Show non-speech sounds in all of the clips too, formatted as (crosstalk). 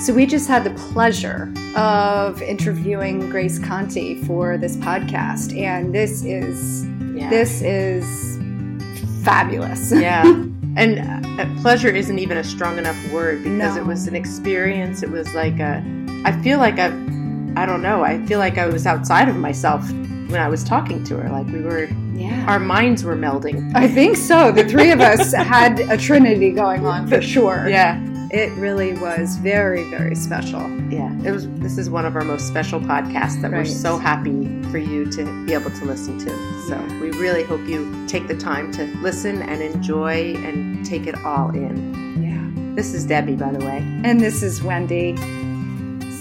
So we just had the pleasure of interviewing Grace Conte for this podcast, and this is Yeah. this is fabulous. (laughs) yeah. And uh, pleasure isn't even a strong enough word because No. it was an experience. It was like a, I feel like I, I don't know. I feel like I was outside of myself when I was talking to her. Like we were, yeah. our minds were melding. I think so. The three of us (laughs) had a trinity going on for sure. Yeah. It really was very, very special. Yeah. It was, this is one of our most special podcasts that we're so happy for you to be able to listen to. So we really hope you take the time to listen and enjoy and take it all in. Yeah. This is Debbie, by the way. And this is Wendy.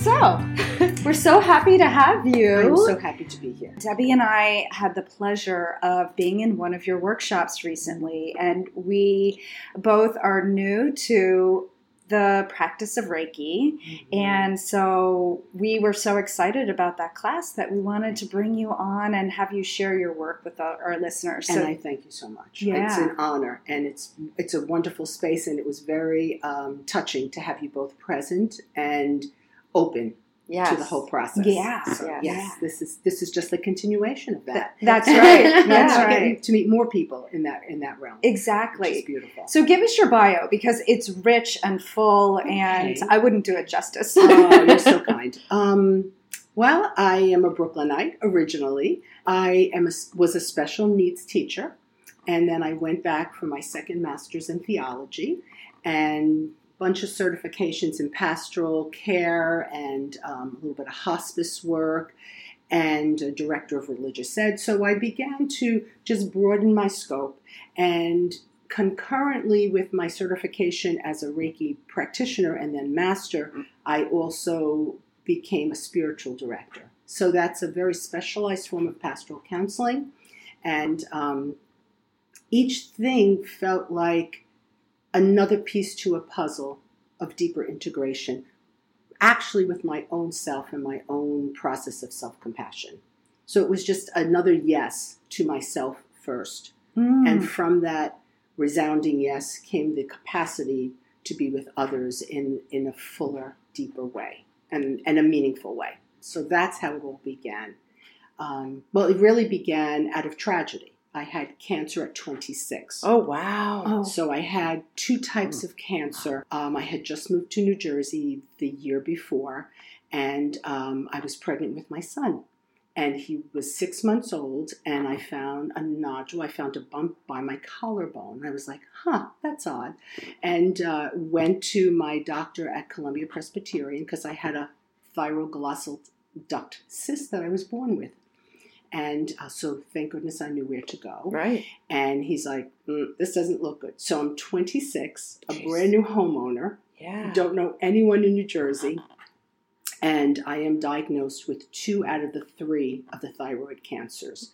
So, (laughs) we're so happy to have you. I'm so happy to be here. Debbie and I had the pleasure of being in one of your workshops recently, and we both are new to the practice of Reiki. And so we were so excited about that class that we wanted to bring you on and have you share your work with our, our listeners. and I thank you so much. Yeah. It's an honor, and it's it's a wonderful space, and it was very um, touching to have you both present and open Yes. to the whole process. Yeah. So, Yes. yes, this is this is just the continuation of that. that's right. That's right. getting to meet more people in that in that realm. Exactly. beautiful. So give us your bio because it's rich and full, and I wouldn't do it justice. (laughs) oh, you're so kind. Um, well, I am a Brooklynite originally. I am a, was a special needs teacher, and then I went back for my second master's in theology, and bunch of certifications in pastoral care and um, a little bit of hospice work and a director of religious ed. So I began to just broaden my scope and concurrently with my certification as a Reiki practitioner and then master, I also became a spiritual director. So that's a very specialized form of pastoral counseling. And um, each thing felt like another piece to a puzzle of deeper integration, actually with my own self and my own process of self compassion. So it was just another yes to myself first. Mm. And from that resounding yes came the capacity to be with others in, in a fuller, deeper way and, and a meaningful way. So that's how it all began. Um, well, it really began out of tragedy. I had cancer at 26. Oh, wow. Oh. So I had two types of cancer. Um, I had just moved to New Jersey the year before, and um, I was pregnant with my son. And he was six months old, and I found a nodule. I found a bump by my collarbone. I was like, huh, that's odd. And uh, went to my doctor at Columbia Presbyterian because I had a thyroglossal duct cyst that I was born with. And uh, so, thank goodness I knew where to go. Right. And he's like, mm, this doesn't look good. So I'm 26, a brand new homeowner, Yeah. don't know anyone in New Jersey, and I am diagnosed with two out of the three of the thyroid cancers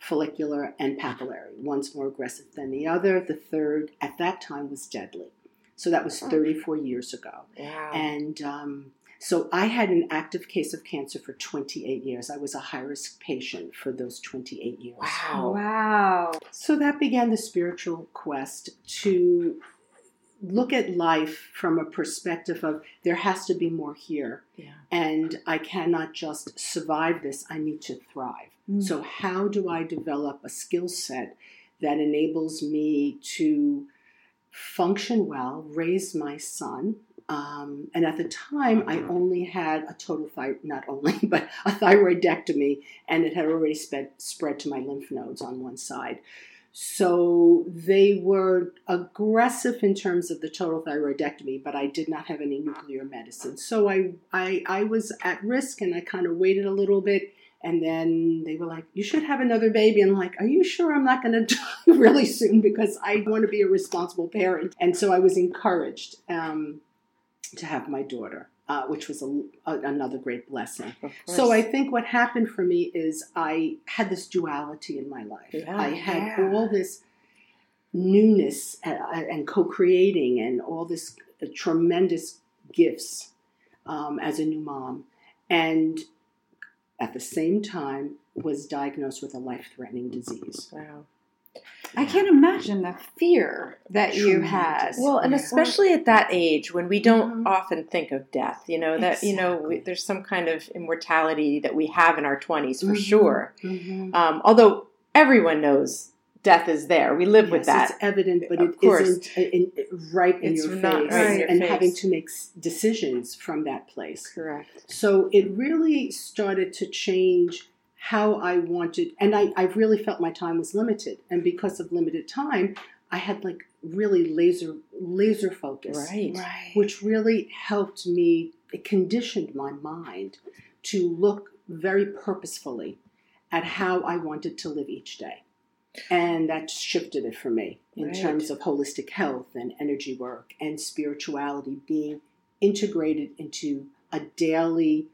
follicular and papillary. One's more aggressive than the other. The third, at that time, was deadly. So that was 34 years ago. Wow. And um, so I had an active case of cancer for 28 years. I was a high risk patient for those 28 years. wow. Wow. So that began the spiritual quest to look at life from a perspective of there has to be more here. Yeah. And I cannot just survive this, I need to thrive. Mm. So, how do I develop a skill set that enables me to function well, raise my son? Um, and at the time, I only had a total thyroid, not only, (laughs) but a thyroidectomy, and it had already spread, spread to my lymph nodes on one side. So they were aggressive in terms of the total thyroidectomy, but I did not have any nuclear medicine. So I, I, I was at risk and I kind of waited a little bit. And then they were like, You should have another baby. And I'm like, Are you sure I'm not going (laughs) to die really soon? Because I want to be a responsible parent. And so I was encouraged um, to have my daughter, uh, which was a, a, another great blessing. So I think what happened for me is I had this duality in my life. Yeah. I had Yeah. all this newness and, and co-creating and all this uh, tremendous gifts um, as a new mom, and at the same time was diagnosed with a life-threatening disease. Wow. I can't imagine the fear that you had. Well, and especially at that age when we don't Mhm. often think of death, you know, that, you know, we, there's some kind of immortality that we have in our 20s for Mhm. sure. Mhm. Um, although everyone knows death is there, we live with that. It's evident, but Of it course. isn't in, in- right in It's your not face, right in your and face. having to make decisions from that place. Correct. So it really started to change how I wanted, and I, I really felt my time was limited, and because of limited time, I had like really laser laser focus, Right. right. which really helped me. It conditioned my mind to look very purposefully at how I wanted to live each day. And that shifted it for me in Right. terms of holistic health and energy work and spirituality being integrated into a daily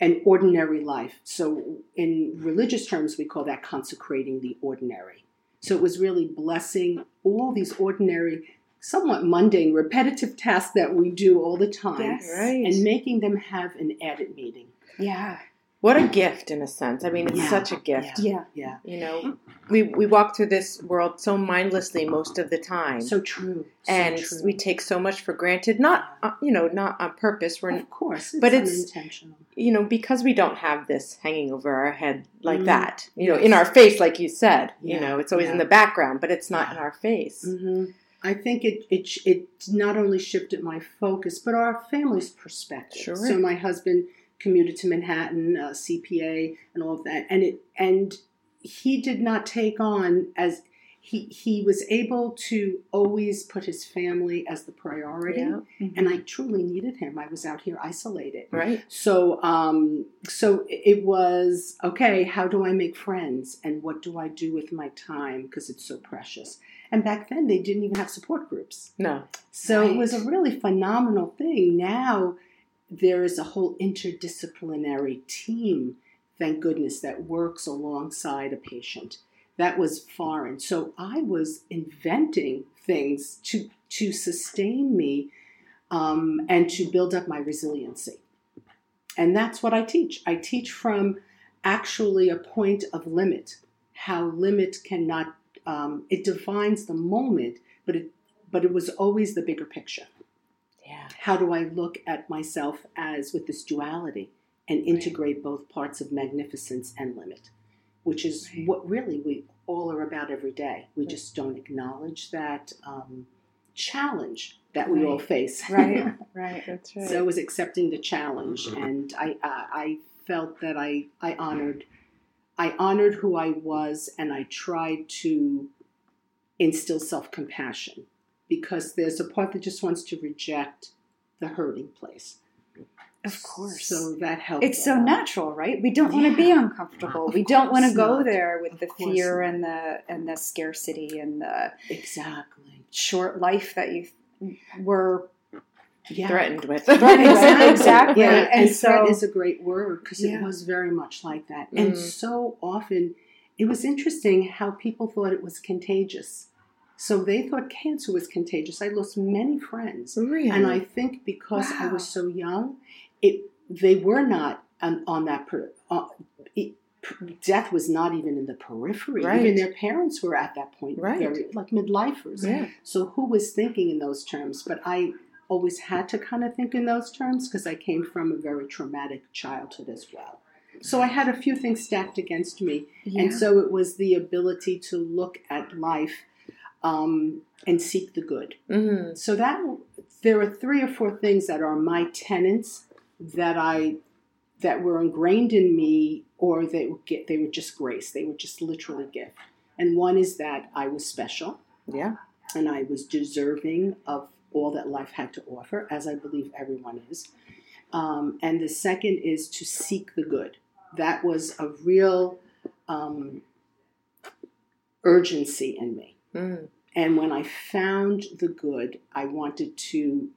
and ordinary life. So, in religious terms, we call that consecrating the ordinary. So, it was really blessing all these ordinary, somewhat mundane, repetitive tasks that we do all the time Yes. Right. and making them have an added meaning. Yeah. What a gift, in a sense. I mean, it's Yeah. such a gift. Yeah. Yeah. You know, we, we walk through this world so mindlessly most of the time. So true. So and true. we take so much for granted, not, uh, you know, not on purpose. We're of course, it's but it's- unintentional. you know, because we don't have this hanging over our head like Mm. that, you know, in our face, like you said, Yeah, you know, it's always in the background, but it's not in our face. hmm I think it, it it not only shifted my focus, but our family's perspective. Sure. So my husband commuted to Manhattan, uh, CPA, and all of that, and it and he did not take on as he he was able to always put his family as the priority, Yeah. and I truly needed him. I was out here isolated. Right. So, um, so it was okay. How do I make friends, and what do I do with my time because it's so precious? And back then, they didn't even have support groups, No. so it was a really phenomenal thing. Now there is a whole interdisciplinary team, thank goodness, that works alongside a patient. That was foreign. So I was inventing things to to sustain me um, and to build up my resiliency. And that's what I teach. I teach from actually a point of limit, how limit cannot, um, it defines the moment, but it, but it was always the bigger picture. Yeah. How do I look at myself as with this duality and integrate both parts of magnificence and limit, which is Right. what really we all are about every day. We just don't acknowledge that um, challenge that we all face. (laughs) Right. Right. That's right. So it was accepting the challenge, and I uh, I felt that I I honored I honored who I was, and I tried to instill self compassion because there's a part that just wants to reject the hurting place. Of course. So that helps. it's so natural, right? We don't want to be uncomfortable. Of we don't want to go not. there with Of the fear not. and the and the scarcity and the Exactly. short life that you were Yeah. Threatened with. Threatened, (laughs) exactly. Yeah, And and, threat so- is a great word because it was very much like that. Mhm. And so often, it was interesting how people thought it was contagious. So they thought cancer was contagious. I lost many friends, Really? and I think because I was so young, it they were not on, on that. Per, uh, it, death was not even in the periphery. Right. Even their parents were at that point, Right. very like midlifers. yeah. So who was thinking in those terms? But I always had to kind of think in those terms because I came from a very traumatic childhood as well. So I had a few things stacked against me, and so it was the ability to look at life um, and seek the good. hmm So that there are three or four things that are my tenets that I that were ingrained in me, or they were get they were just grace. They were just literally gift. And one is that I was special Yeah. and I was deserving of all that life had to offer, as I believe everyone is. Um, and the second is to seek the good. That was a real um, urgency in me. Mm. And when I found the good, I wanted to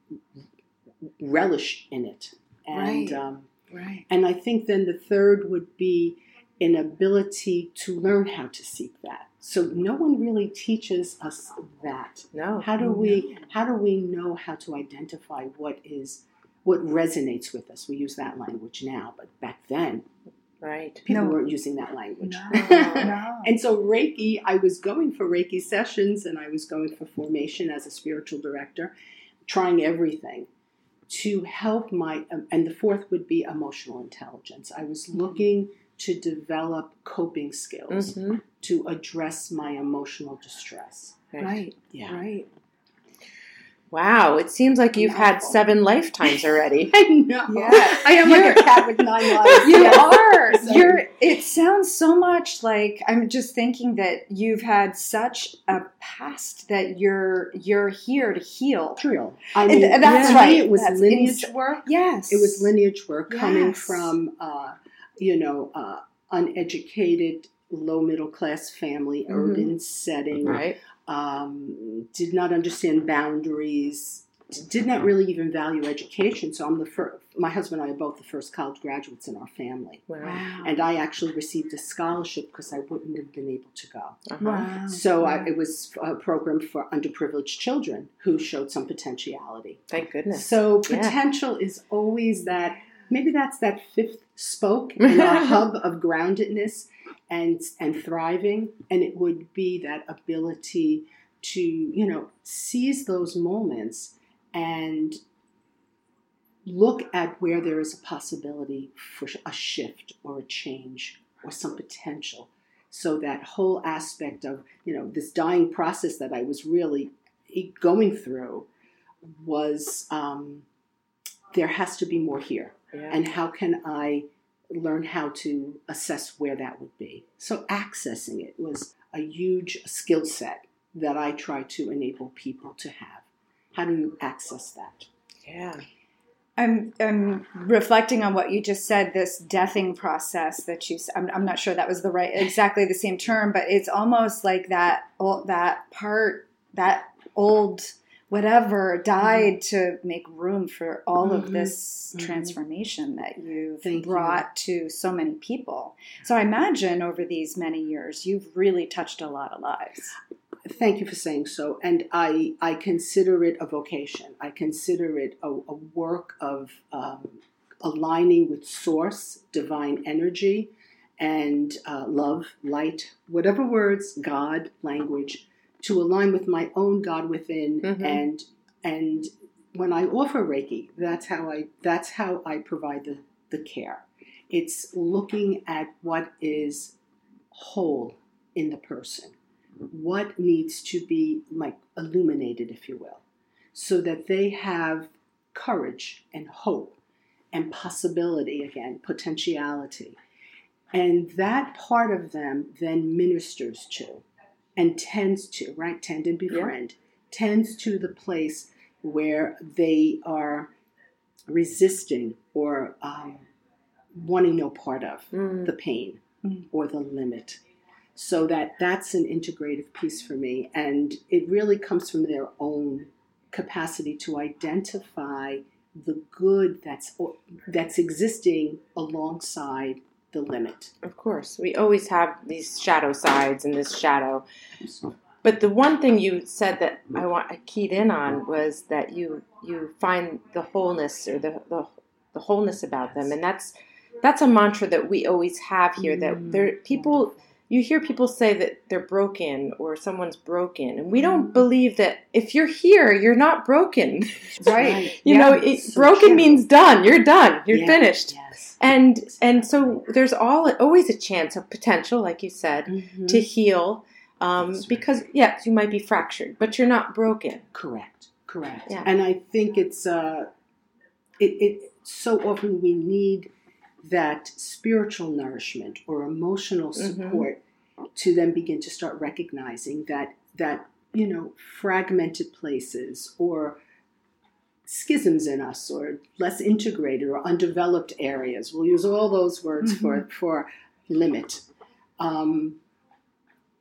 relish in it. And Right. um, right. and I think then the third would be an ability to learn how to seek that. So no one really teaches us that. No. How do we how do we know how to identify what is what resonates with us? We use that language now, but back then Right. People No. weren't using that language. no. (laughs) And so Reiki, I was going for Reiki sessions and I was going for formation as a spiritual director, trying everything to help my, um, and the fourth would be emotional intelligence. I was looking to develop coping skills Mhm. to address my emotional distress. right, Yeah. right. Wow. It seems like you've had seven lifetimes already. (laughs) I know. Yeah. I am like You're- a cat with nine (laughs) lives. You Yes. are. (laughs) So- You're. It sounds so much like I'm just thinking that you've had such a past that you're you're here to heal. True. I And mean, that's for me, right. It was That's lineage ins- work. Yes, It was lineage work coming from, uh, you know, uh, uneducated, low middle class family, Mhm. urban setting, Right. Um, did not understand boundaries, did not really even value education. So I'm the first, my husband and I are both the first college graduates in our family. Wow. Wow. And I actually received a scholarship because I wouldn't have been able to go. Uh-huh. wow. So I, it was a program for underprivileged children who showed some potentiality. Thank goodness. So Yeah. potential is always that. Maybe that's that fifth spoke (laughs) in our hub of groundedness and and thriving, and it would be that ability to you know seize those moments and look at where there is a possibility for a shift or a change or some potential. So that whole aspect of you know this dying process that I was really going through was um, there has to be more here yeah. and how can i learn how to assess where that would be so accessing it was a huge skill set that i try to enable people to have how do you access that yeah. I'm I'm reflecting on what you just said. This deathing process that you. s- I'm, I'm not sure that was the right exactly the same term, but it's almost like that old, that part that old whatever died to make room for all of Mhm. this Mhm. transformation that you've Thank you. brought to so many people. So I imagine over these many years, you've really touched a lot of lives. thank you for saying so and i i consider it a vocation i consider it a, a work of um, aligning with source divine energy and uh, love light whatever words god language to align with my own god within Mhm. and and when i offer reiki that's how i that's how i provide the the care it's looking at what is whole in the person what needs to be like illuminated, if you will, so that they have courage and hope and possibility again, potentiality. And that part of them then ministers to and tends to, right? Tend and befriend, tends to the place where they are resisting or um, wanting no part of Mm. the pain Mm. or the limit so that that's an integrative piece for me and it really comes from their own capacity to identify the good that's that's existing alongside the limit Of course. We always have these shadow sides and this shadow. But the one thing you said that I want I keyed in on was that you you find the wholeness or the the, the wholeness about them, and that's that's a mantra that we always have here. That mm. there people you hear people say that they're broken or someone's broken, and we don't believe that if you're here, you're not broken. Right. (laughs) you Yeah. know, it, So broken true. means done. You're done. You're finished. yes And and so there's all always a chance of potential, like you said, Mhm. to heal. Um, right. because yes, you might be fractured, but you're not broken. correct correct Yeah. and i think it's uh it, it so often we need that spiritual nourishment or emotional Mhm. support to then begin to start recognizing that that you know fragmented places or schisms in us or less integrated or undeveloped areas. We'll use all those words for for limit um,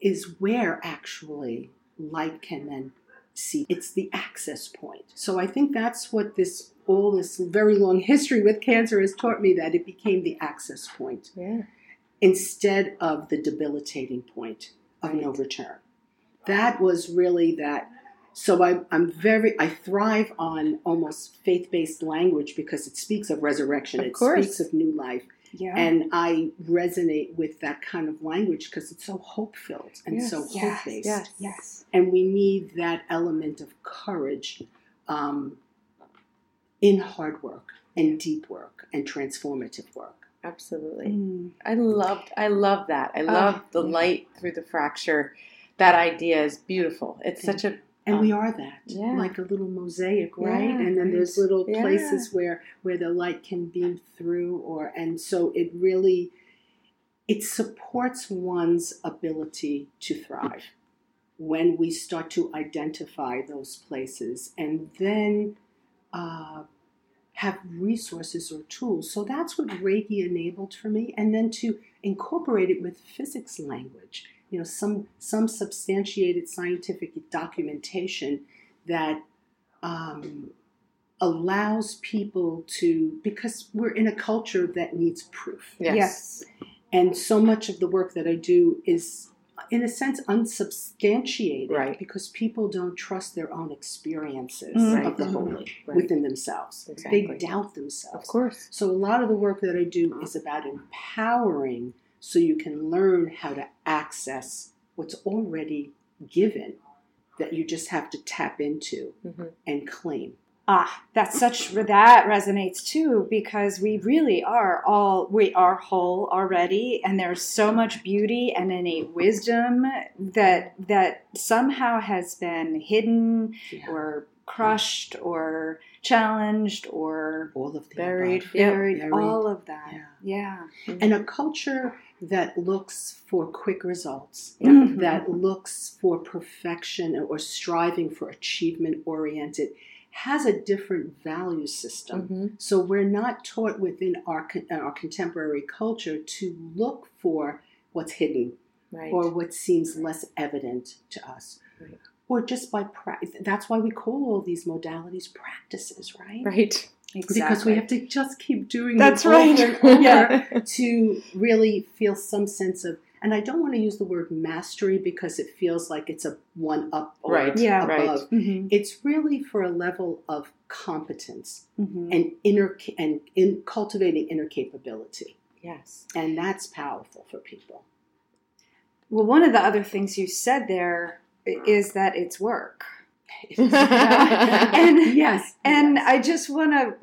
is where actually light can then see. It's the access point. So i think that's what this all this very long history with cancer has taught me that it became the access point Yeah. instead of the debilitating point of no return. That was really that. So I, I'm very, I thrive on almost faith based language because it speaks of resurrection, Of it course. speaks of new life. Yeah. And I resonate with that kind of language because it's so hope filled and Yes. so Yes, hope based. yes. yes. And we need that element of courage um, in hard work and deep work and transformative work. Absolutely. Mm. I loved I love that. I love the yeah. light through the fracture. That idea is beautiful. It's such a And we are that, Yeah. like a little mosaic, right? Yeah, and then there's little places where where the light can beam through, or and so it really it supports one's ability to thrive when we start to identify those places and then uh, have resources or tools. So that's what Reiki enabled for me, and then to incorporate it with physics language. You know, some some substantiated scientific documentation that um, allows people to because we're in a culture that needs proof. yes. Yes. And so much of the work that I do is, in a sense, unsubstantiated Right. because people don't trust their own experiences Mhm. of the holy Right. within themselves. Exactly. They doubt themselves. Of course. So, a lot of the work that I do is about empowering so you can learn how to access what's already given that you just have to tap into hmm and claim. Ah, that's such that resonates too because we really are all we are whole already, and there's so much beauty and innate wisdom that that somehow has been hidden Yeah. or crushed or challenged or All of the Buried. Yeah. buried. Buried. All of that, Yeah. yeah. And a culture that looks for quick results, Mhm. that looks for perfection or striving for achievement oriented, has a different value system. hmm So we're not taught within our our contemporary culture to look for what's hidden Right. or what seems less evident to us. Right. Or just by practice. That's why we call all these modalities practices, right? right. Exactly. Because we have to just keep doing That's right. over and over yeah. to really feel some sense of and I don't want to use the word mastery because it feels like it's a one up or Right, Yeah. right. above. Mhm, It's really for a level of competence mhm. and inner and in cultivating inner capability. Yes. And that's powerful for people. Well, one of the other things you said there is that it's work. (laughs) (laughs) and yes. And yes. I just want to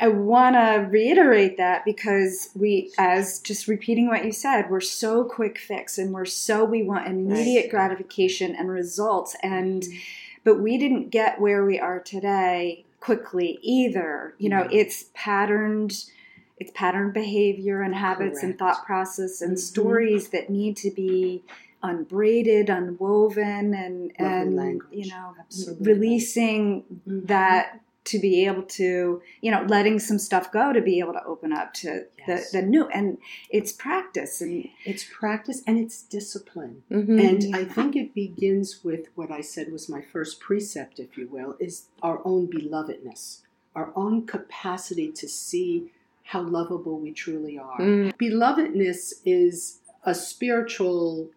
I want to reiterate that because we as just repeating what you said, we're so quick fix and we're so we want immediate gratification and results and but we didn't get where we are today quickly either. You know, No. it's patterned it's patterned behavior and habits and thought process and Mhm. stories that need to be unbraided, unwoven and Lovely and language. you know Absolutely. releasing Mhm. that to be able to you know letting some stuff go to be able to open up to Yes. the, the new and it's practice and it's practice and it's discipline. Mhm. And I think it begins with what I said was my first precept, if you will, is our own belovedness, our own capacity to see how lovable we truly are. Mm. Belovedness is a spiritual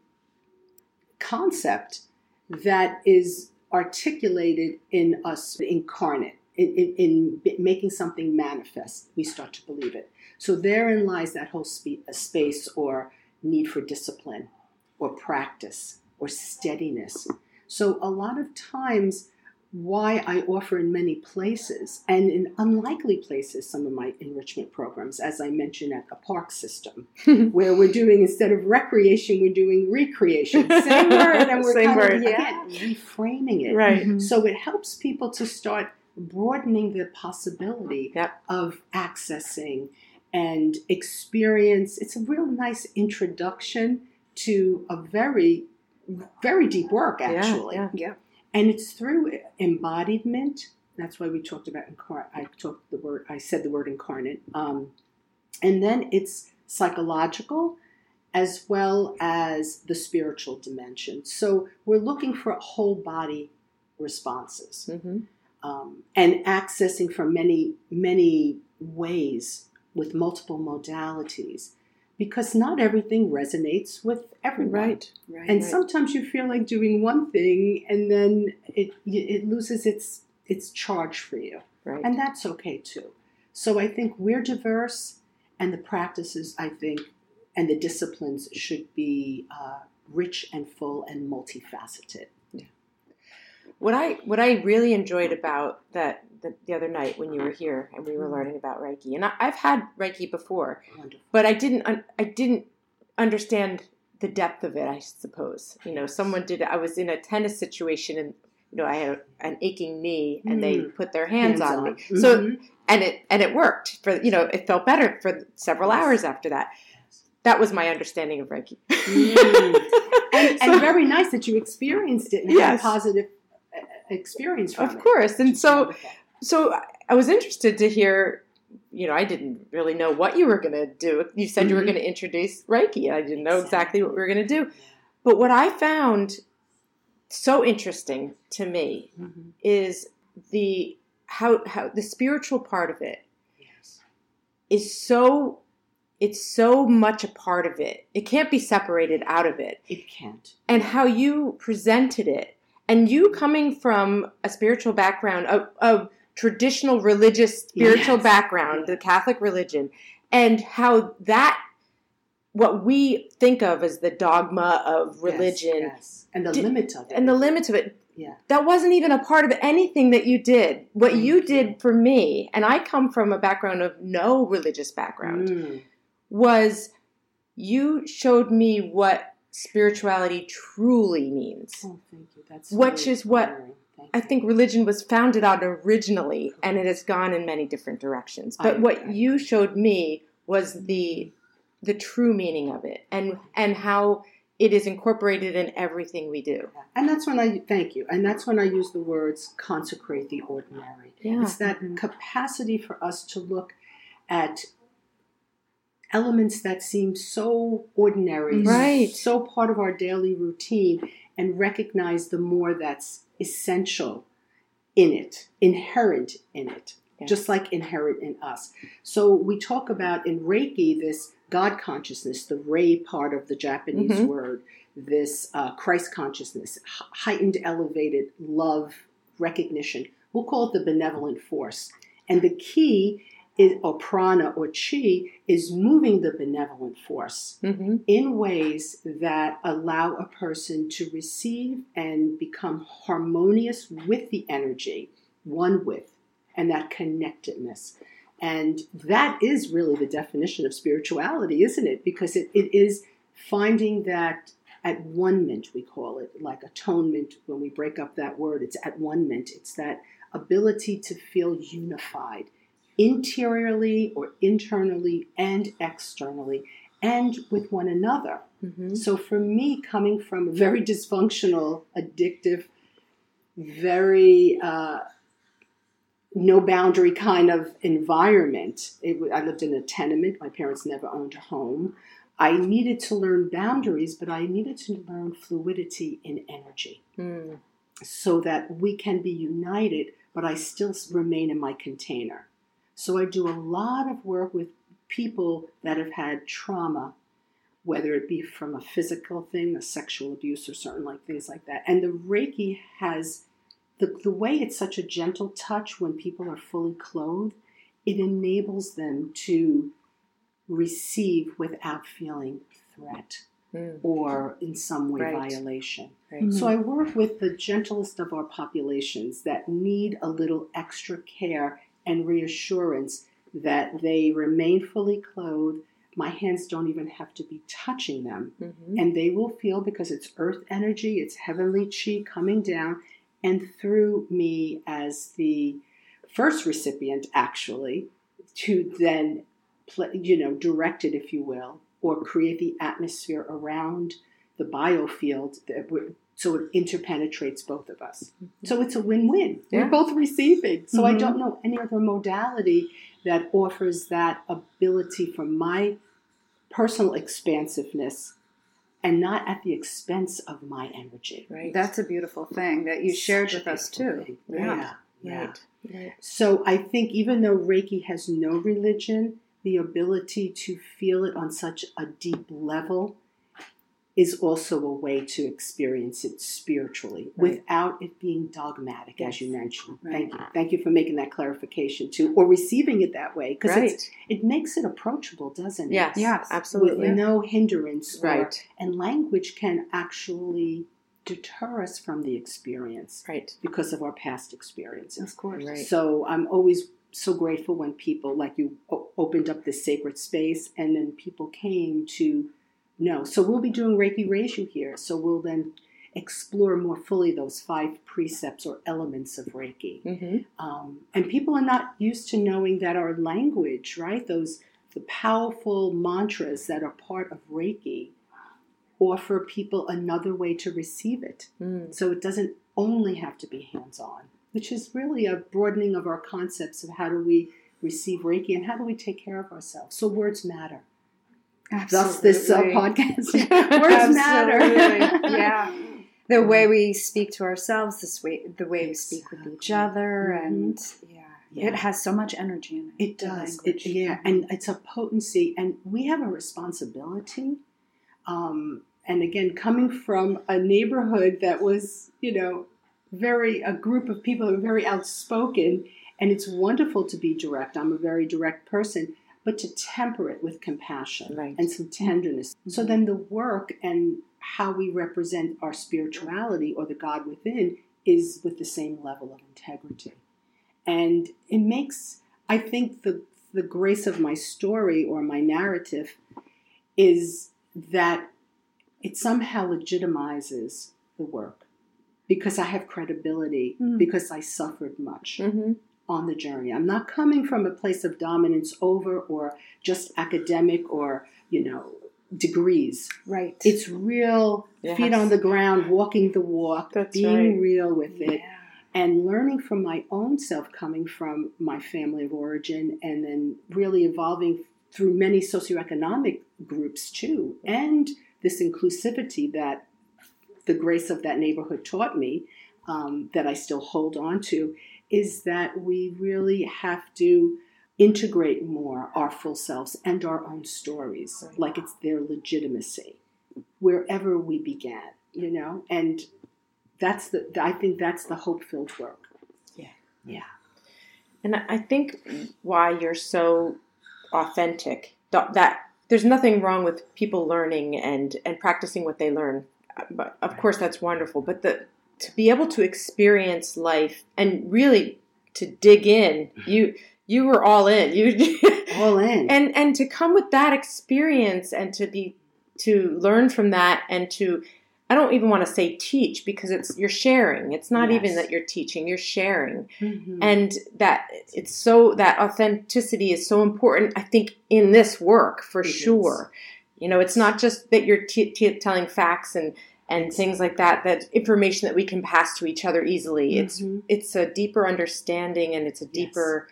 concept that is articulated in us incarnate. In, in, in making something manifest, we start to believe it. So therein lies that whole spe- space or need for discipline or practice or steadiness. So, a lot of times, why I offer in many places and in unlikely places some of my enrichment programs, as I mentioned at the park system, (laughs) where we're doing instead of recreation, we're doing recreation. Same word, and we're (laughs) Same kind word. of again reframing it. Right. Mhm. So it helps people to start broadening the possibility Yep. of accessing and experience. It's a real nice introduction to a very, very deep work, actually. Yeah, yeah And it's through embodiment. That's why we talked about incarnate. I talked the word. I said the word incarnate. Um, and then it's psychological, as well as the spiritual dimension. So we're looking for whole body responses Mhm. Um, and accessing from many many ways with multiple modalities because not everything resonates with everyone Right. right and Right. sometimes you feel like doing one thing and then it it loses its its charge for you Right. and that's okay too so i think we're diverse and the practices, I think, and the disciplines should be uh, rich and full and multifaceted. What I what I really enjoyed about that the, the other night when you were here and we were learning about Reiki, and I, I've had Reiki before, Wonderful. but I didn't un- I didn't understand the depth of it. I suppose you know someone did. I was in a tennis situation and you know I had a, an aching knee and they Mm. put their hands, on, me. Mhm. So and it and it worked for you know it felt better for several Yes. hours after that. That was my understanding of Reiki. Mm. (laughs) and, So- and very nice that you experienced it and had Yes. a positive experience of course, and so so I was interested to hear. You know, I didn't really know what you were going to do. You said you were Mhm. going to introduce Reiki, and I didn't know exactly what we were going to do. But what I found so interesting to me Mhm. is the how how the spiritual part of it Yes. is so it's so much a part of it. It can't be separated out of it. It can't. And how you presented it and you coming from a spiritual background of, of traditional religious spiritual Yes. background, the Catholic religion, and how that what we think of as the dogma of religion yes. And the Did- limit of it. and the limits of it Yeah. that wasn't even a part of anything that you did what you you. did for me and i come from a background of no religious background Mm. was you showed me what spirituality truly means Oh, thank you. That's Which really is what i think religion was founded on originally and it has gone in many different directions I but what agree. you showed me was the the true meaning of it and and how it is incorporated in everything we do And that's when I thank you. And that's when I use the words consecrate the ordinary. yeah It's that Mhm. capacity for us to look at elements that seem so ordinary, Right. so part of our daily routine, and recognize the more that's essential in it, inherent in it, Yes. just like inherent in us. So we talk about in Reiki this God consciousness, the Rei part of the Japanese Mhm. word, this uh, Christ consciousness, heightened, elevated love recognition. We'll call it the benevolent force. And the key is, or prana or chi, is moving the benevolent force hmm in ways that allow a person to receive and become harmonious with the energy, one with, and that connectedness. And that is really the definition of spirituality, isn't it? Because it, it is finding that at one mint, we call it, like atonement, when we break up that word, it's at one mint. It's that ability to feel unified interiorly or internally and externally and with one another. hmm So for me, coming from a very dysfunctional, addictive, very uh, no boundary kind of environment, it, I lived in a tenement. My parents never owned a home. I needed to learn boundaries, but I needed to learn fluidity in energy Mm. so that we can be united, but I still remain in my container. So I do a lot of work with people that have had trauma, whether it be from a physical thing, a sexual abuse, or certain like things like that. And the Reiki has the, the way it's such a gentle touch when people are fully clothed, it enables them to receive without feeling threat Mm. or in some way Right. violation. Right. So I work with the gentlest of our populations that need a little extra care and reassurance that they remain fully clothed. My hands don't even have to be touching them. Mhm. And they will feel because it's earth energy, it's heavenly chi coming down, and through me as the first recipient, actually, to then, you know, direct it, if you will, or create the atmosphere around the biofield that so it interpenetrates both of us. So it's a win-win. Yeah. We're both receiving. So I Mhm. don't know any other modality that offers that ability for my personal expansiveness and not at the expense of my energy. Right. That's a beautiful thing that you shared with us too. Yeah. yeah. Right. Right. So I think even though Reiki has no religion, the ability to feel it on such a deep level is also a way to experience it spiritually Right. without it being dogmatic, as you mentioned. Right. Thank you. Thank you for making that clarification too, or receiving it that way, because Right. it makes it approachable, doesn't it? Yes. Yes. Absolutely. With no hindrance. or- Right. and language can actually deter us from the experience Right. because of our past experiences. Of course. Right. So I'm always so grateful when people, like you, opened up this sacred space and then people came to know. So we'll be doing Reiki Reiju here. So we'll then explore more fully those five precepts or elements of Reiki. hmm Um, and people are not used to knowing that our language, right? Those the powerful mantras that are part of Reiki offer people another way to receive it. Mm. So it doesn't only have to be hands on, which is really a broadening of our concepts of how do we receive Reiki and how do we take care of ourselves. So words matter. Thus, this uh, podcast. (laughs) words matter. Yeah. (laughs) The way we speak to ourselves, this way, the way we speak with each other, Mhm. and yeah, Yeah. it has so much energy in it. It does. It, yeah, and it's a potency, and we have a responsibility. Um, and again, coming from a neighborhood that was, you know, very a group of people who are very outspoken, and it's wonderful to be direct. I'm a very direct person, but to temper it with compassion Right. and some tenderness. So Mhm. then the work and how we represent our spirituality or the God within is with the same level of integrity. And it makes, I think, the, the grace of my story or my narrative is that it somehow legitimizes the work because I have credibility, Mm. because I suffered much hmm on the journey. I'm not coming from a place of dominance over or just academic or, you know, degrees. right. It's real Yes. feet on the ground, walking the walk, That's being right. real with it and learning from my own self coming from my family of origin and then really evolving through many socioeconomic groups too and this inclusivity that the grace of that neighborhood taught me um, that i still hold on to is that we really have to integrate more our full selves and our own stories Right. like it's their legitimacy wherever we began you know and that's the i think that's the hope filled work Yeah. yeah And I I think why you're so authentic that there's nothing wrong with people learning and and practicing what they learn. But of course, that's wonderful. But the to be able to experience life and really to dig in, you you were all in. You (laughs) all in and and to come with that experience and to be to learn from that and to I don't even want to say teach because it's you're sharing. It's not even that you're teaching, you're sharing Mhm. and that it's so that authenticity is so important i think in this work for It is. sure you know it's not just that you're t- t- telling facts and and things like that that information that we can pass to each other easily. It's Mhm. it's a deeper understanding and it's a deeper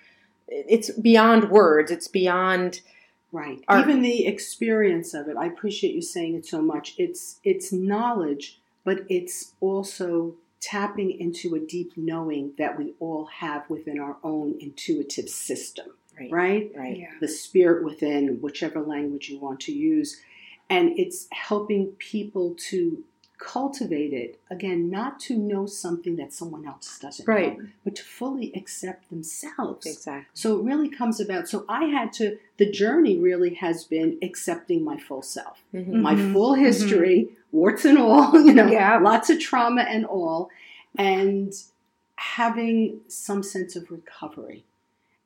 it's beyond words it's beyond right. Our- even the experience of it i appreciate you saying it so much. It's it's knowledge but it's also tapping into a deep knowing that we all have within our own intuitive system right. right? Right. Yeah. the spirit within, whichever language you want to use. And it's helping people to cultivate it. Again, not to know something that someone else doesn't Right. know, but to fully accept themselves. exactly So it really comes about. So I had to, the journey really has been accepting my full self, Mhm. my Mhm. full history, warts and all, (laughs) you know, Yeah. lots of trauma and all, and having some sense of recovery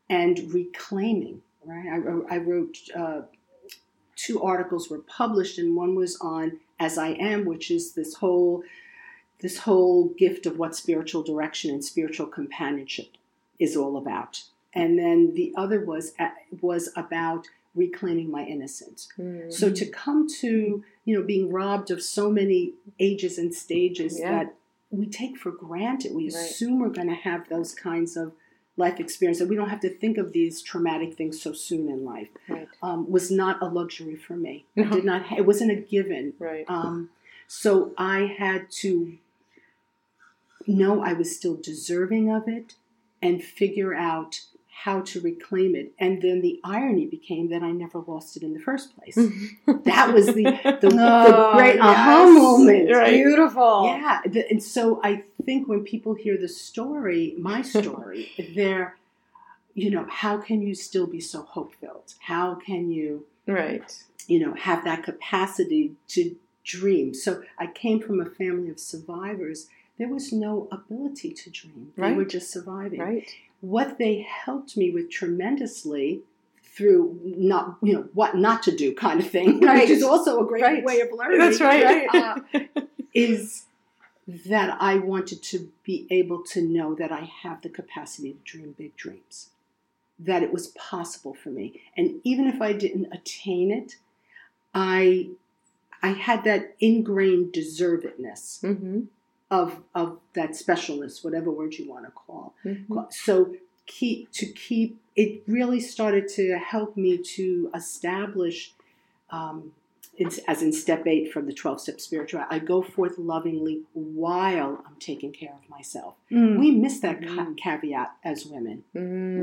and reclaiming. Right, I, wrote- I wrote uh, two articles were published, and one was on "As I Am," which is this whole this whole gift of what spiritual direction and spiritual companionship is all about. And then the other was uh, was about reclaiming my innocence. Mm. So to come to you know being robbed of so many ages and stages Yeah. that we take for granted, we Right. assume we're going to have those kinds of life experience, that we don't have to think of these traumatic things so soon in life. Right. Um, was not a luxury for me. No. Did not. ha- It wasn't a given. right Um, so I had to know I was still deserving of it and figure out how to reclaim it. And then the irony became that I never lost it in the first place. (laughs) that was the, the, the oh, great aha yes. moment. Right. Beautiful. Yeah. And so I think when people hear the story, my (laughs) story, they're, you know, how can you still be so hope filled? How can you, right. you know, have that capacity to dream? So I came from a family of survivors. There was no ability to dream. They Right. were just surviving Right. What they helped me with tremendously through not you know what not to do kind of thing (laughs) Right. which is also a great Right. way of learning That's right. uh, (laughs) is that i wanted to be able to know that i have the capacity to dream big dreams that it was possible for me and even if i didn't attain it i i had that ingrained deservedness hmm of of that specialness whatever word you want to call hmm so keep to keep it really started to help me to establish um, it's, as in step eight from the 12 step spiritual i go forth lovingly while i'm taking care of myself Mm. we miss that ca- Mm. caveat as women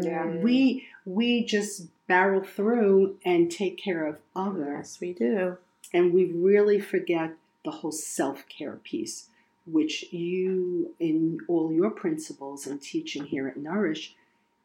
Yeah. we we just barrel through and take care of others Yes, we do. and we really forget the whole self-care piece which you in all your principles and teaching here at nourish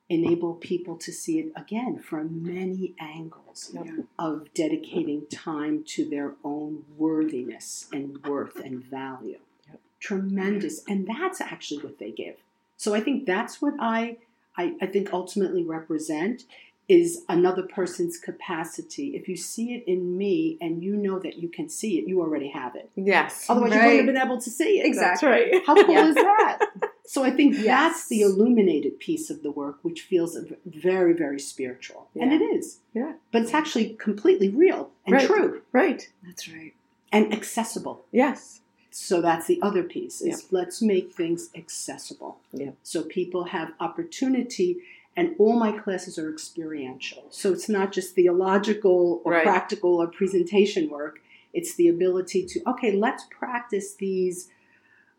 enable people to see it again from many angles Yep. of dedicating time to their own worthiness and worth and value Yep. tremendous and that's actually what they give so i think that's what i i, I think ultimately represent is another person's capacity. If you see it in me and you know that you can see it, you already have it. Yes. Otherwise, you wouldn't have been able to see it. Exactly. That's right. How cool Yeah. is that? (laughs) So I think Yes. that's the illuminated piece of the work, which feels very, very spiritual. And it is. Yeah. But it's actually completely real and Right. true Right. That's right. and accessible. Yes. So that's the other piece is let's make things accessible. Yeah. So people have opportunity and all my classes are experiential. So it's not just theological or Right. practical or presentation work. It's the ability to okay, let's practice these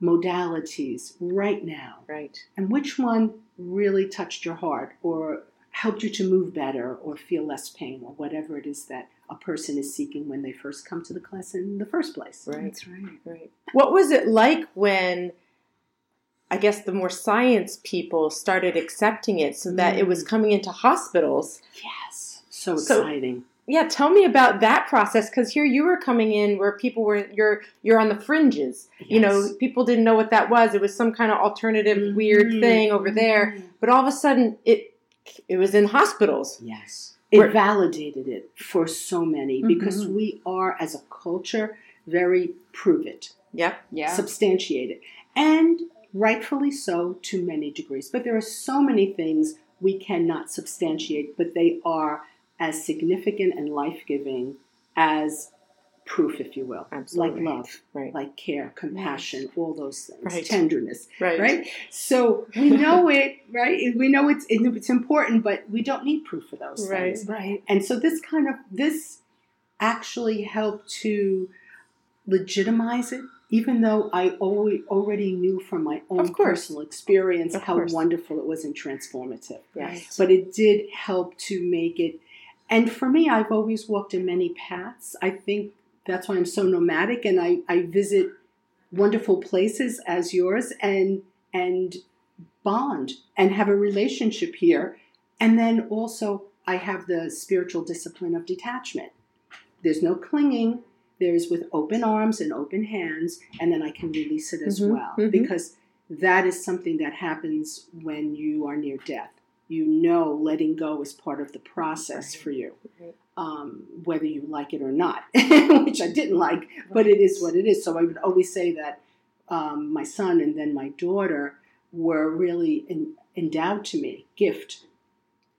modalities right now. Right. And which one really touched your heart or helped you to move better or feel less pain or whatever it is that a person is seeking when they first come to the class in the first place. Right. That's right. Right. What was it like when I guess the more science people started accepting it so that it was Mm. coming into hospitals? Yes. So So- exciting. Yeah, tell me about that process cuz here you were coming in where people were you're you're on the fringes. You know, people didn't know what that was. It was some kind of alternative weird Mhm. thing over there. Mhm. But all of a sudden it it was in hospitals. Yes. It Where- validated it for so many because Mhm. we are, as a culture, very prove it, Yep. Yeah. substantiate it. And rightfully so to many degrees. But there are so many things we cannot substantiate, but they are as significant and life giving as proof, if you will. Absolutely. Like love, Right. like care, compassion, all those things, Right. tenderness. Right. right? So we know (laughs) it, right? We know it's it's important, but we don't need proof for those Right. things. right. And so this kind of this actually helped to legitimize it, even though I already knew from my own personal experience Of how course. wonderful it was and transformative. Yes. But it did help to make it. And for me, I've always walked in many paths. I think that's why I'm so nomadic, and I, I visit wonderful places as yours, and and bond and have a relationship here. And then also, I have the spiritual discipline of detachment. There's no clinging. There's with open arms and open hands, and then I can release it as Mhm, well mhm. because that is something that happens when you are near death. You know, letting go is part of the process Right. for you, Right. um, whether you like it or not, (laughs) which I didn't like, but it is what it is. So I would always say that um, my son and then my daughter were really en- endowed to me, gift,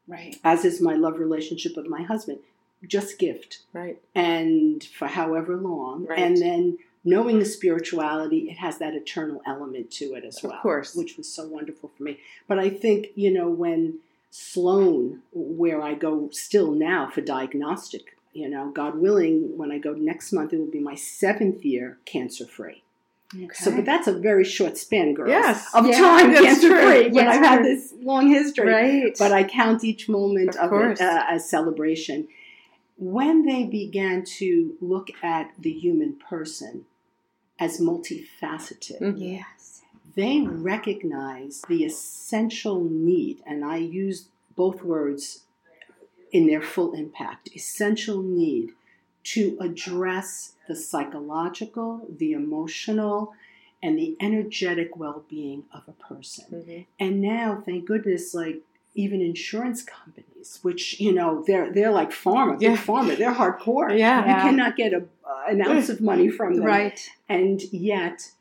Right. as is my love relationship with my husband, just gift, Right. and for however long, Right. and then knowing the spirituality, it has that eternal element to it as well, Of course. which was so wonderful for me. But I think you know when Sloan, where I go still now for diagnostic, you know, God willing, when I go next month, it will be my seventh year cancer free. Okay. So, but that's a very short span, girls. Yes. Of Yeah, time, cancer true. free. Yes, I've had this long history, right. but I count each moment Of of, it uh, as celebration. When they began to look at the human person as multifaceted, Mhm. yes. they recognize the essential need, and I use both words in their full impact essential need to address the psychological, the emotional, and the energetic well being of a person. Mhm. And now, thank goodness, like even insurance companies, which you know they're they're like pharma, big Yeah. pharma, they're hardcore. Yeah. You cannot get a, uh, an ounce of money from them, Right. and yet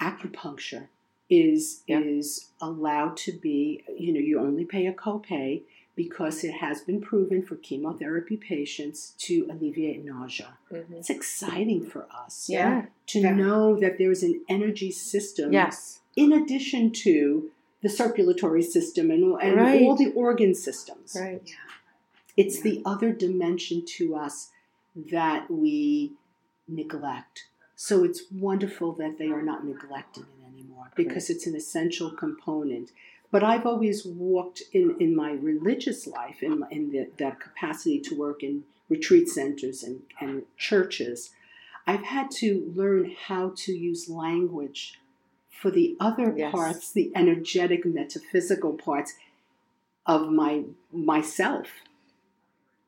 acupuncture is Yeah. is allowed to be you know you only pay a copay because it has been proven for chemotherapy patients to alleviate nausea Mhm. it's exciting for us Yeah. to Yeah. know that there is an energy system Yes. in addition to the circulatory system and, and Right. all the organ systems Right. Yeah. it's the other dimension to us that we neglect. So it's wonderful that they are not neglecting it anymore because it's an essential component. But I've always walked in, in my religious life, in, in the, that capacity to work in retreat centers and, and churches. I've had to learn how to use language for the other Yes. parts, the energetic, metaphysical parts of my myself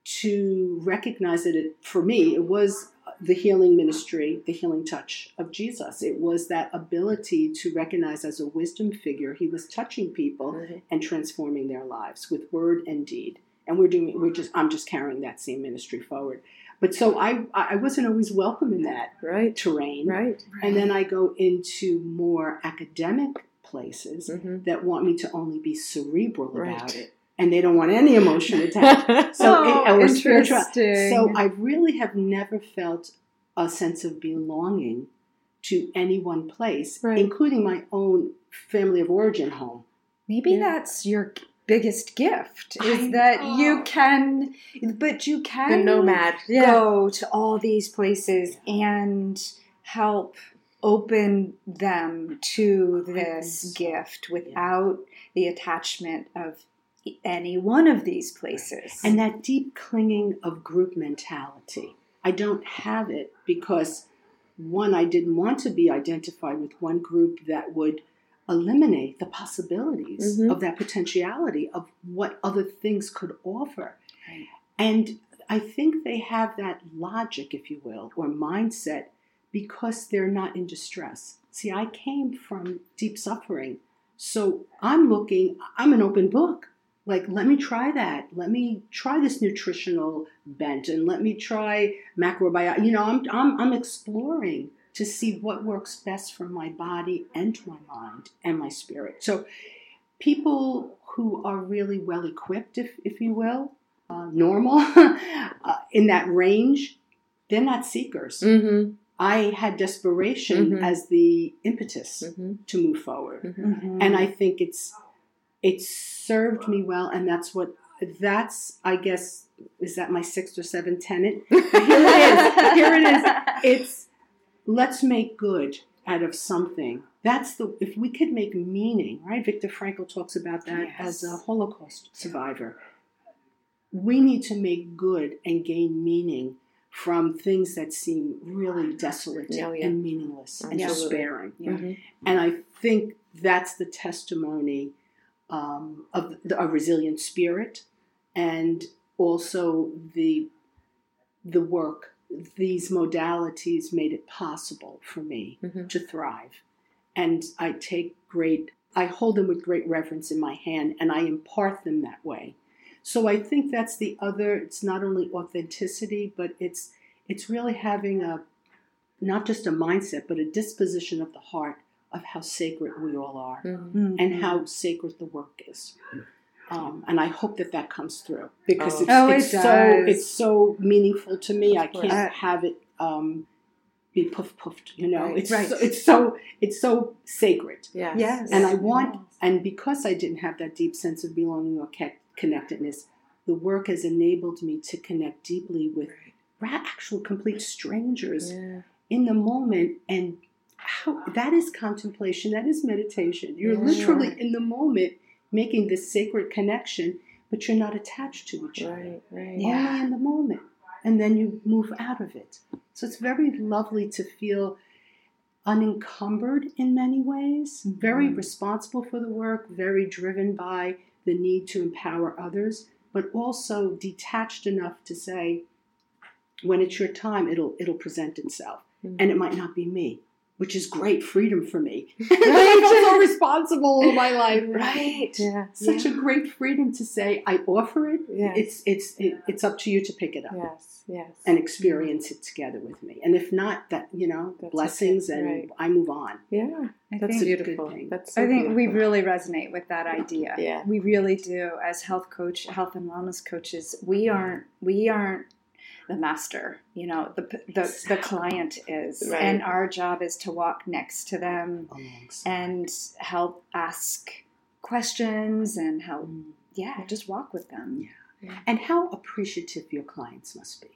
to recognize that it for me it was the healing ministry the healing touch of jesus it was that ability to recognize as a wisdom figure he was touching people Mhm. and transforming their lives with word and deed and we're doing we're just i'm just carrying that same ministry forward but so i i wasn't always welcome in that Right. terrain Right. and then i go into more academic places Mhm. that want me to only be cerebral about it and they don't want any emotion attached (laughs) so oh, it, spiritual interesting. so i really have never felt a sense of belonging to any one place Right. including my own family of origin home Maybe Yeah. that's your biggest gift is that you can, but you can The nomad. Yeah. go to all these places and help open them to this gift without the attachment of any one of these places. and that deep clinging of group mentality i don't have it because one i didn't want to be identified with one group that would eliminate the possibilities Mhm. of that potentiality of what other things could offer Right. and i think they have that logic if you will or mindset because they're not in distress see i came from deep suffering so i'm looking i'm an open book like let me try that let me try this nutritional bent and let me try macrobiome you know i'm i'm, I'm exploring to see what works best for my body and my mind and my spirit so people who are really well equipped if if you will uh, normal (laughs) uh, in that range they're not seekers Mm-hmm. i had desperation Mhm. as the impetus Mm-hmm. to move forward Mm-hmm. and I think it's it served me well, and that's what that's I guess is that my sixth or seventh tenant? (laughs) Here it is. Here it is. (laughs) It's let's make good out of something. That's the if we could make meaning, right? Viktor Frankl talks about that as a Holocaust survivor. We need to make good and gain meaning from things that seem really desolate Oh, yeah. and meaningless and Absolutely. despairing. Yeah. Mm-hmm. And I think that's the testimony um, of the, a resilient spirit, and also the the work. These modalities made it possible for me Mhm. to thrive, and I take great. I hold them with great reverence in my hand, and I impart them that way. So I think that's the other. It's not only authenticity, but it's it's really having a not just a mindset, but a disposition of the heart of how sacred we all are Mm-hmm. and how sacred the work is. Um, and I hope that that comes through because Oh. it's, Oh, it so it's so meaningful to me. I can't have it um, be puff poofed. You know, Right. it's Right. so, it's so it's so sacred. Yes. Yes. And I want and because I didn't have that deep sense of belonging or connectedness, the work has enabled me to connect deeply with ra- actual complete strangers Yeah. in the moment and how that is contemplation, that is meditation. You're Yeah. literally in the moment making this sacred connection, but you're not attached to each other. Right, right. Yeah. Only in the moment. And then you move out of it. So it's very lovely to feel unencumbered in many ways, very Mhm. responsible for the work, very driven by the need to empower others, but also detached enough to say, when it's your time, it'll it'll present itself. Mhm. And it might not be me, which is great freedom for me. (laughs) (laughs) I feel so responsible all my life. Right. Yeah. Such a great freedom to say, I offer it. Yes. It's it's it, it's up to you to pick it up Yes. Yes. and experience it together with me. And if not, that you know, That's blessings, okay, and right. I move on. yeah. I That's think, a good beautiful. thing. That's. So I think we really resonate with that idea. Yeah. We really do. As health coach, health and wellness coaches, we aren't we aren't the master. You know, the the, the client is, Right. and our job is to walk next to them Alongside. and help ask questions and help. Mm. Yeah, just walk with them. And how appreciative your clients must be.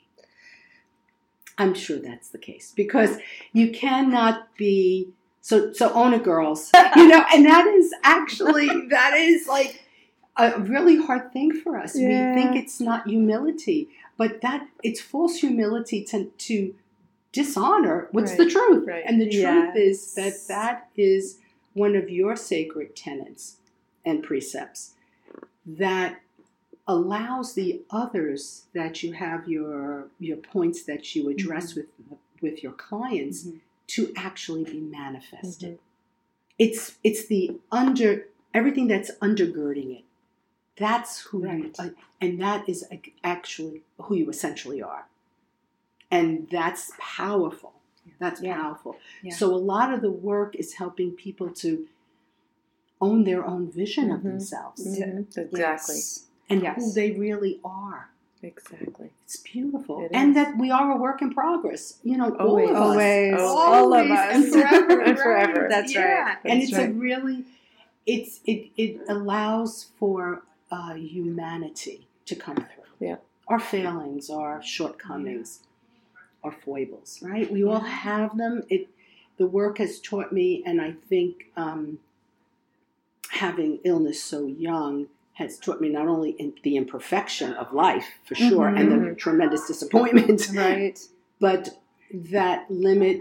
I'm sure that's the case because you cannot be so so own it girls, (laughs) you know, and that is actually that is like a really hard thing for us. Yeah. We think it's not humility, but that it's false humility to to dishonor what's the truth. right. And the truth is that that is one of your sacred tenets and precepts that allows the others that you have your your points that you address with with your clients Mhm. to actually be manifested. Mhm. It's it's the under everything that's undergirding it. That's who you Right. uh, and that is actually who you essentially are. And that's powerful. That's Yeah. powerful. Yeah. So a lot of the work is helping people to own their own vision of Mhm. themselves Mhm. Exactly. Yes. and Yes. who they really are. Exactly. It's beautiful. It and that we are a work in progress. You know, Always. all of us. Always. Always. All of us. (laughs) And forever. And forever. right. That's Yeah. right. and That's it's a really, it's it, it allows for uh, humanity to come through. Yeah. Our failings, our shortcomings, our foibles, right? We all have them. It the work has taught me, and I think um, having illness so young has taught me not only in the imperfection of life for sure, and the Mhm. tremendous disappointment, (laughs) Right. but that limit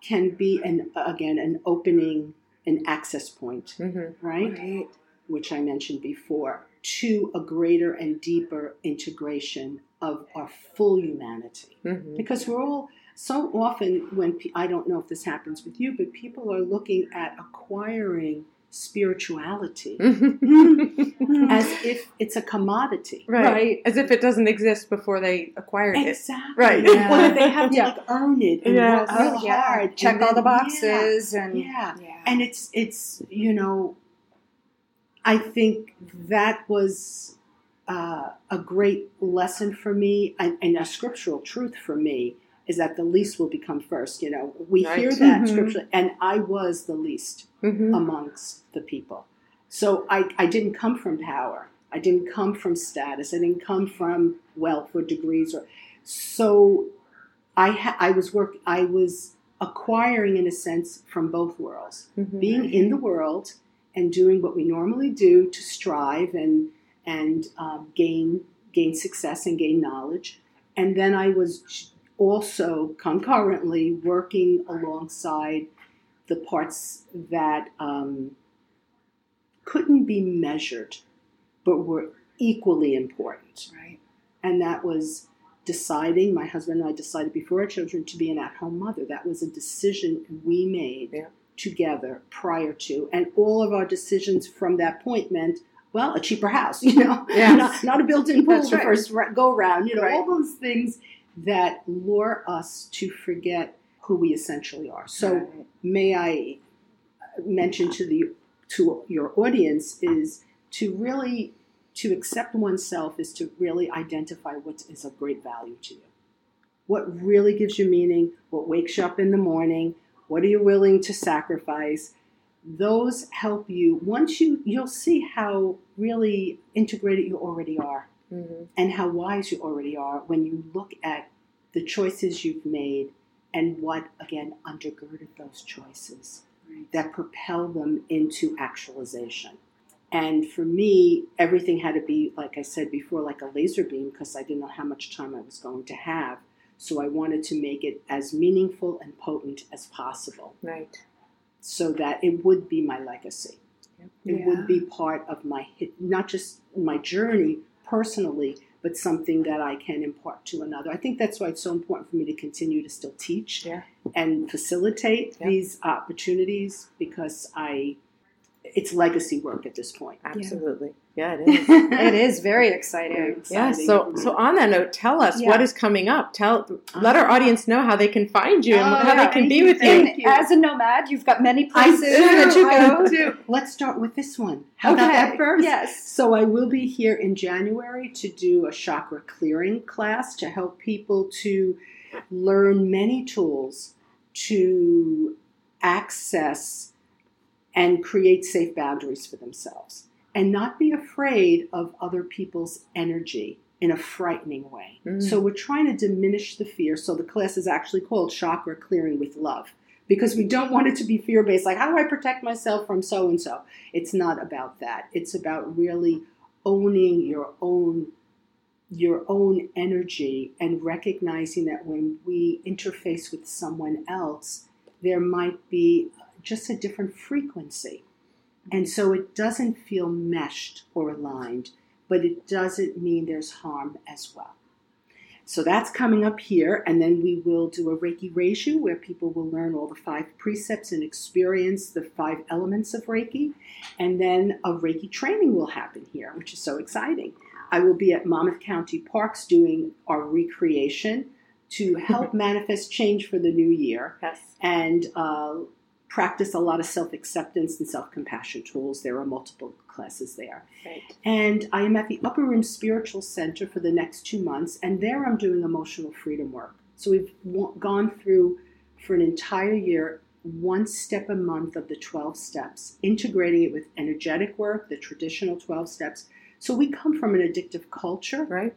can be an again an opening, an access point, Mm-hmm. right? Right. Which I mentioned before, to a greater and deeper integration of our full humanity Mm-hmm. because we're all so often when I don't know if this happens with you, but people are looking at acquiring spirituality (laughs) as if it's a commodity. right. Right. As if it doesn't exist before they acquired it. Exactly. Right. Yeah. (laughs) Or that they have to Yeah. like earn it and Yes. work real Oh, yeah. hard. Check and all the then- boxes and Yeah. yeah. And it's it's you know, I think that was uh, a great lesson for me and, and a scriptural truth for me is that the least will become first. You know, we Right. hear that Mhm. scripture, and I was the least Mm-hmm. amongst the people. So I, I didn't come from power. I didn't come from status. I didn't come from wealth or degrees or so I ha- I was work I was acquiring in a sense from both worlds. Mm-hmm. Being in the world and doing what we normally do to strive and and um, gain gain success and gain knowledge. And then I was also concurrently working alongside the parts that um, couldn't be measured, but were equally important. right. And that was deciding, my husband and I decided before our children to be an at home mother. That was a decision we made Yeah. Together prior to. And all of our decisions from that point meant, well, a cheaper house, (laughs) you know, Yes. not, not a built in pool That's the right. first go round, you know, Right. all those things that lure us to forget who we essentially are. So, Right. may I mention to the to your audience is to really to accept oneself is to really identify what is of great value to you. What really gives you meaning, what wakes you up in the morning, what are you willing to sacrifice? Those help you. Once you you'll see how really integrated you already are Mm-hmm. and how wise you already are when you look at the choices you've made and what again undergirded those choices that propel them into actualization. And for me, everything had to be, like I said before, like a laser beam because I didn't know how much time I was going to have. So I wanted to make it as meaningful and potent as possible Right. so that it would be my legacy. It Yeah. would be part of my, not just my journey personally, but something that I can impart to another. I think that's why it's so important for me to continue to still teach Yeah. and facilitate Yeah. these opportunities because I, it's legacy work at this point. Absolutely. Yeah, it is. It (laughs) is very exciting. Yeah. exciting So, so on that note, tell us Yeah. what is coming up. Tell, uh-huh. let our audience know how they can find you and Oh, how they can be Thank with you. you. As a nomad, you've got many I places do, that you I go. do. Let's start with this one. How about Okay. that first? Yes. So I will be here in January to do a chakra clearing class to help people to learn many tools to access and create safe boundaries for themselves and not be afraid of other people's energy in a frightening way. Mm. So we're trying to diminish the fear. So the class is actually called Chakra Clearing with Love because we don't want it to be fear based like how do I protect myself from so and so? It's not about that. It's about really owning your own your own energy and recognizing that when we interface with someone else there might be just a different frequency. And so it doesn't feel meshed or aligned, but it doesn't mean there's harm as well. So that's coming up here, and then we will do a Reiki Reiju where people will learn all the five precepts and experience the five elements of Reiki. And then a Reiki training will happen here, which is so exciting. I will be at Monmouth County Parks doing our recreation to help (laughs) manifest change for the new year Yes. and uh, practice a lot of self acceptance and self compassion tools. There are multiple classes there. Right. And I am at the Upper Room Spiritual Center for the next two months, and there I'm doing emotional freedom work. So we've gone through for an entire year one step a month of the 12 steps, integrating it with energetic work, the traditional 12 steps. So we come from an addictive culture, Right.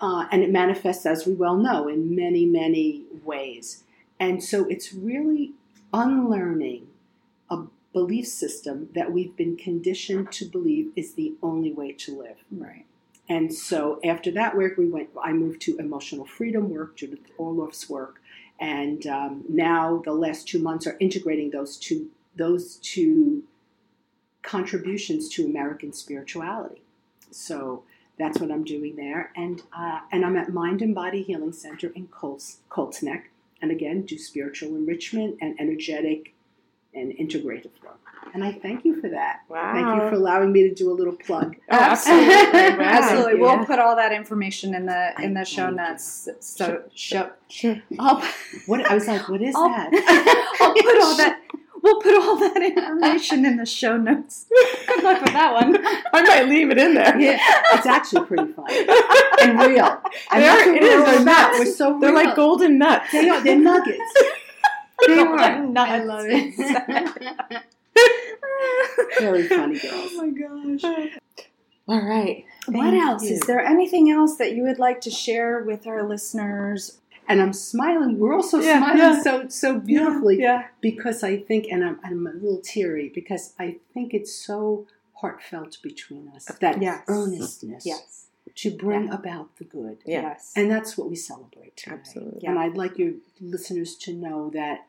uh, and it manifests, as we well know, in many, many ways. And so it's really unlearning a belief system that we've been conditioned to believe is the only way to live. Right. And so after that work, we went. I moved to emotional freedom work, Judith Orloff's work, and um, now the last two months are integrating those two those two contributions to American spirituality. So that's what I'm doing there, and uh, and I'm at Mind and Body Healing Center in Colts, Colts Neck, and again do spiritual enrichment and energetic and integrative work. And I thank you for that. Wow. Thank you for allowing me to do a little plug. Oh, absolutely. (laughs) Wow. Absolutely. Yeah. We'll put all that information in the in the I show notes. So show. Sure. I'll, What I was like, what is I'll, that? (laughs) I'll put all that. (laughs) We'll put all that information in the show notes. (laughs) Good luck with that one. I might leave it in there. Yeah, it's actually pretty funny (laughs) and real. And They are- it is, they're nuts. We're so They're real. like golden nuts. They are. They're nuggets. (laughs) They Golden are. nuts. I love it. Very funny girls. Oh my gosh. All right. What else? you. Is there anything else that you would like to share with our listeners? And I'm smiling. We're also Yeah, smiling yeah. so so beautifully Yeah. because I think, and I'm, I'm a little teary because I think it's so heartfelt between us that Yes. earnestness Yes. to bring about the good, Yes. and that's what we celebrate today. Absolutely. And I'd like your listeners to know that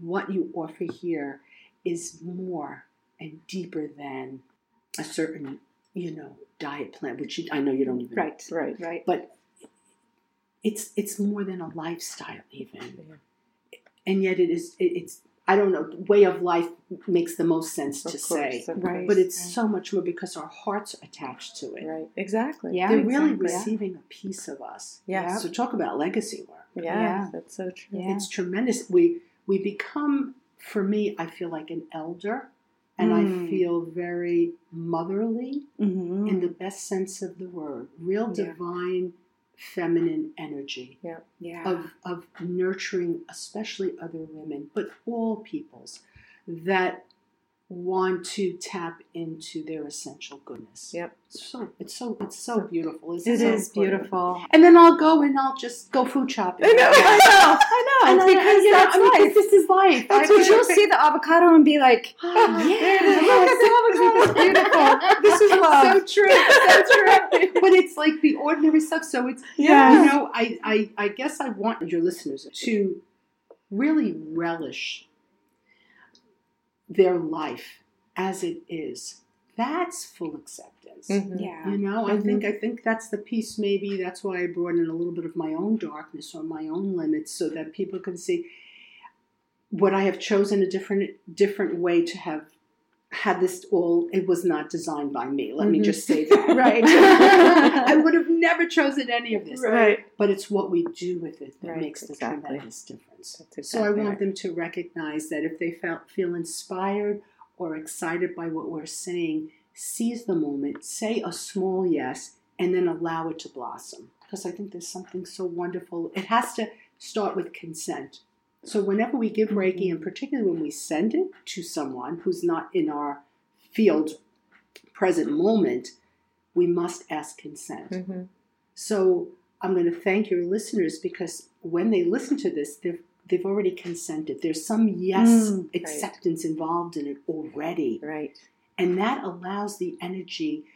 what you offer here is more and deeper than a certain, you know, diet plan, which you, I know you don't even. right. Right. Right. But it's it's more than a lifestyle, even, Yeah. and yet it is. It, it's I don't know. Way of life makes the most sense Of to course, say, Right. but it's Right. so much more because our hearts are attached to it. Right. Exactly. Yeah. They're really exactly. receiving a piece of us. Yes. So talk about legacy work. Yes, Yeah. That's so true. Yeah. it's tremendous. We we become, for me, I feel like an elder, and Mm. I feel very motherly Mm-hmm. in the best sense of the word. Real Yeah. divine, feminine energy yeah. Yeah. of of nurturing, especially other women, but all peoples that want to tap into their essential goodness. Yep. So it's so it's so beautiful. Isn't It it is beautiful. And then I'll go and I'll just go food shopping. I know, I know, I (laughs) And know. I, because you know, that's I mean, life. this is life. That's I what You'll see the avocado and be like, (gasps) oh, yeah, it is. Look avocado. beautiful. This is (laughs) love. so true. So (laughs) true. but it's like the ordinary stuff. So it's Yeah. you know, I, I I guess I want your listeners to really relish their life as it is. That's full acceptance. Mhm. Yeah. You know, I think I think that's the piece. Maybe that's why I brought in a little bit of my own darkness or my own limits, so that people can see what I have chosen a different different way to have had this all. It was not designed by me. Let me Mhm. just say (laughs) that. Right. (laughs) I would have never chosen any of this. Right. But it's what we do with it that Right, makes the exactly. tremendous difference. That's So I want right. them to recognize that if they felt, feel inspired or excited by what we're saying, seize the moment, say a small yes, and then allow it to blossom. Because I think there's something so wonderful. It has to start with consent. So whenever we give Reiki, and particularly when we send it to someone who's not in our field present moment, we must ask consent. Mhm. So I'm going to thank your listeners because when they listen to this, they've they've already consented. There's some yes Mm, right. acceptance involved in it already, Right. and that allows the energy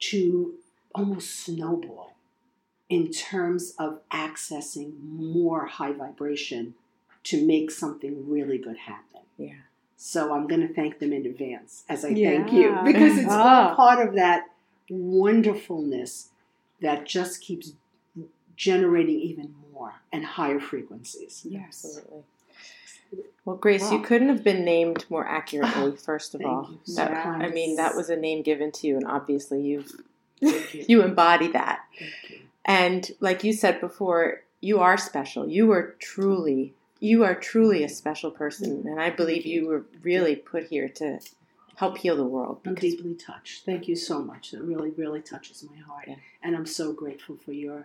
to almost snowball in terms of accessing more high vibration to make something really good happen. Yeah. So I'm going to thank them in advance as I Yeah. thank you because it's all Ah. part of that wonderfulness that just keeps generating even more and higher frequencies. Yes. Absolutely. Well, Grace, you couldn't have been named more accurately. (laughs) First of all, so That- I mean, that was a name given to you, and obviously you've you. you embody that. Thank you. And like you said before, you are special. You are truly, you are truly a special person, and I believe you were really put here to help heal the world. I'm deeply touched. Thank you so much. It really, really touches my heart. Yeah. And I'm so grateful for your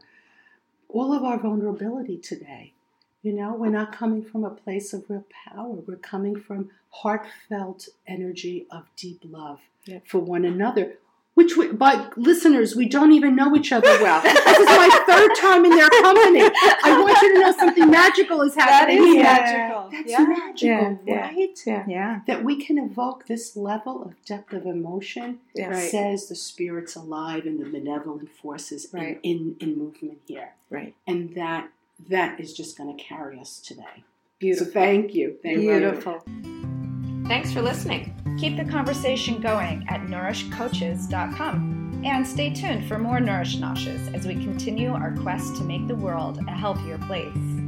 all of our vulnerability today. You know, we're not coming from a place of real power. We're coming from heartfelt energy of deep love Yeah. for one another. Which, we, but listeners, we don't even know each other well. this is my third time in their company. I want you to know something magical is happening is here. magical. That's yeah. magical, Yeah, yeah. right? Yeah. Yeah. That we can evoke this level of depth of emotion Yeah. Right. says the spirit's alive and the benevolent forces in- Right. in, in, movement here. Right. And that that is just going to carry us today. Beautiful. So thank you. Thank you. Beautiful. Thanks for listening. Keep the conversation going at nourishcoaches.com. And stay tuned for more Nourish Noshes as we continue our quest to make the world a healthier place.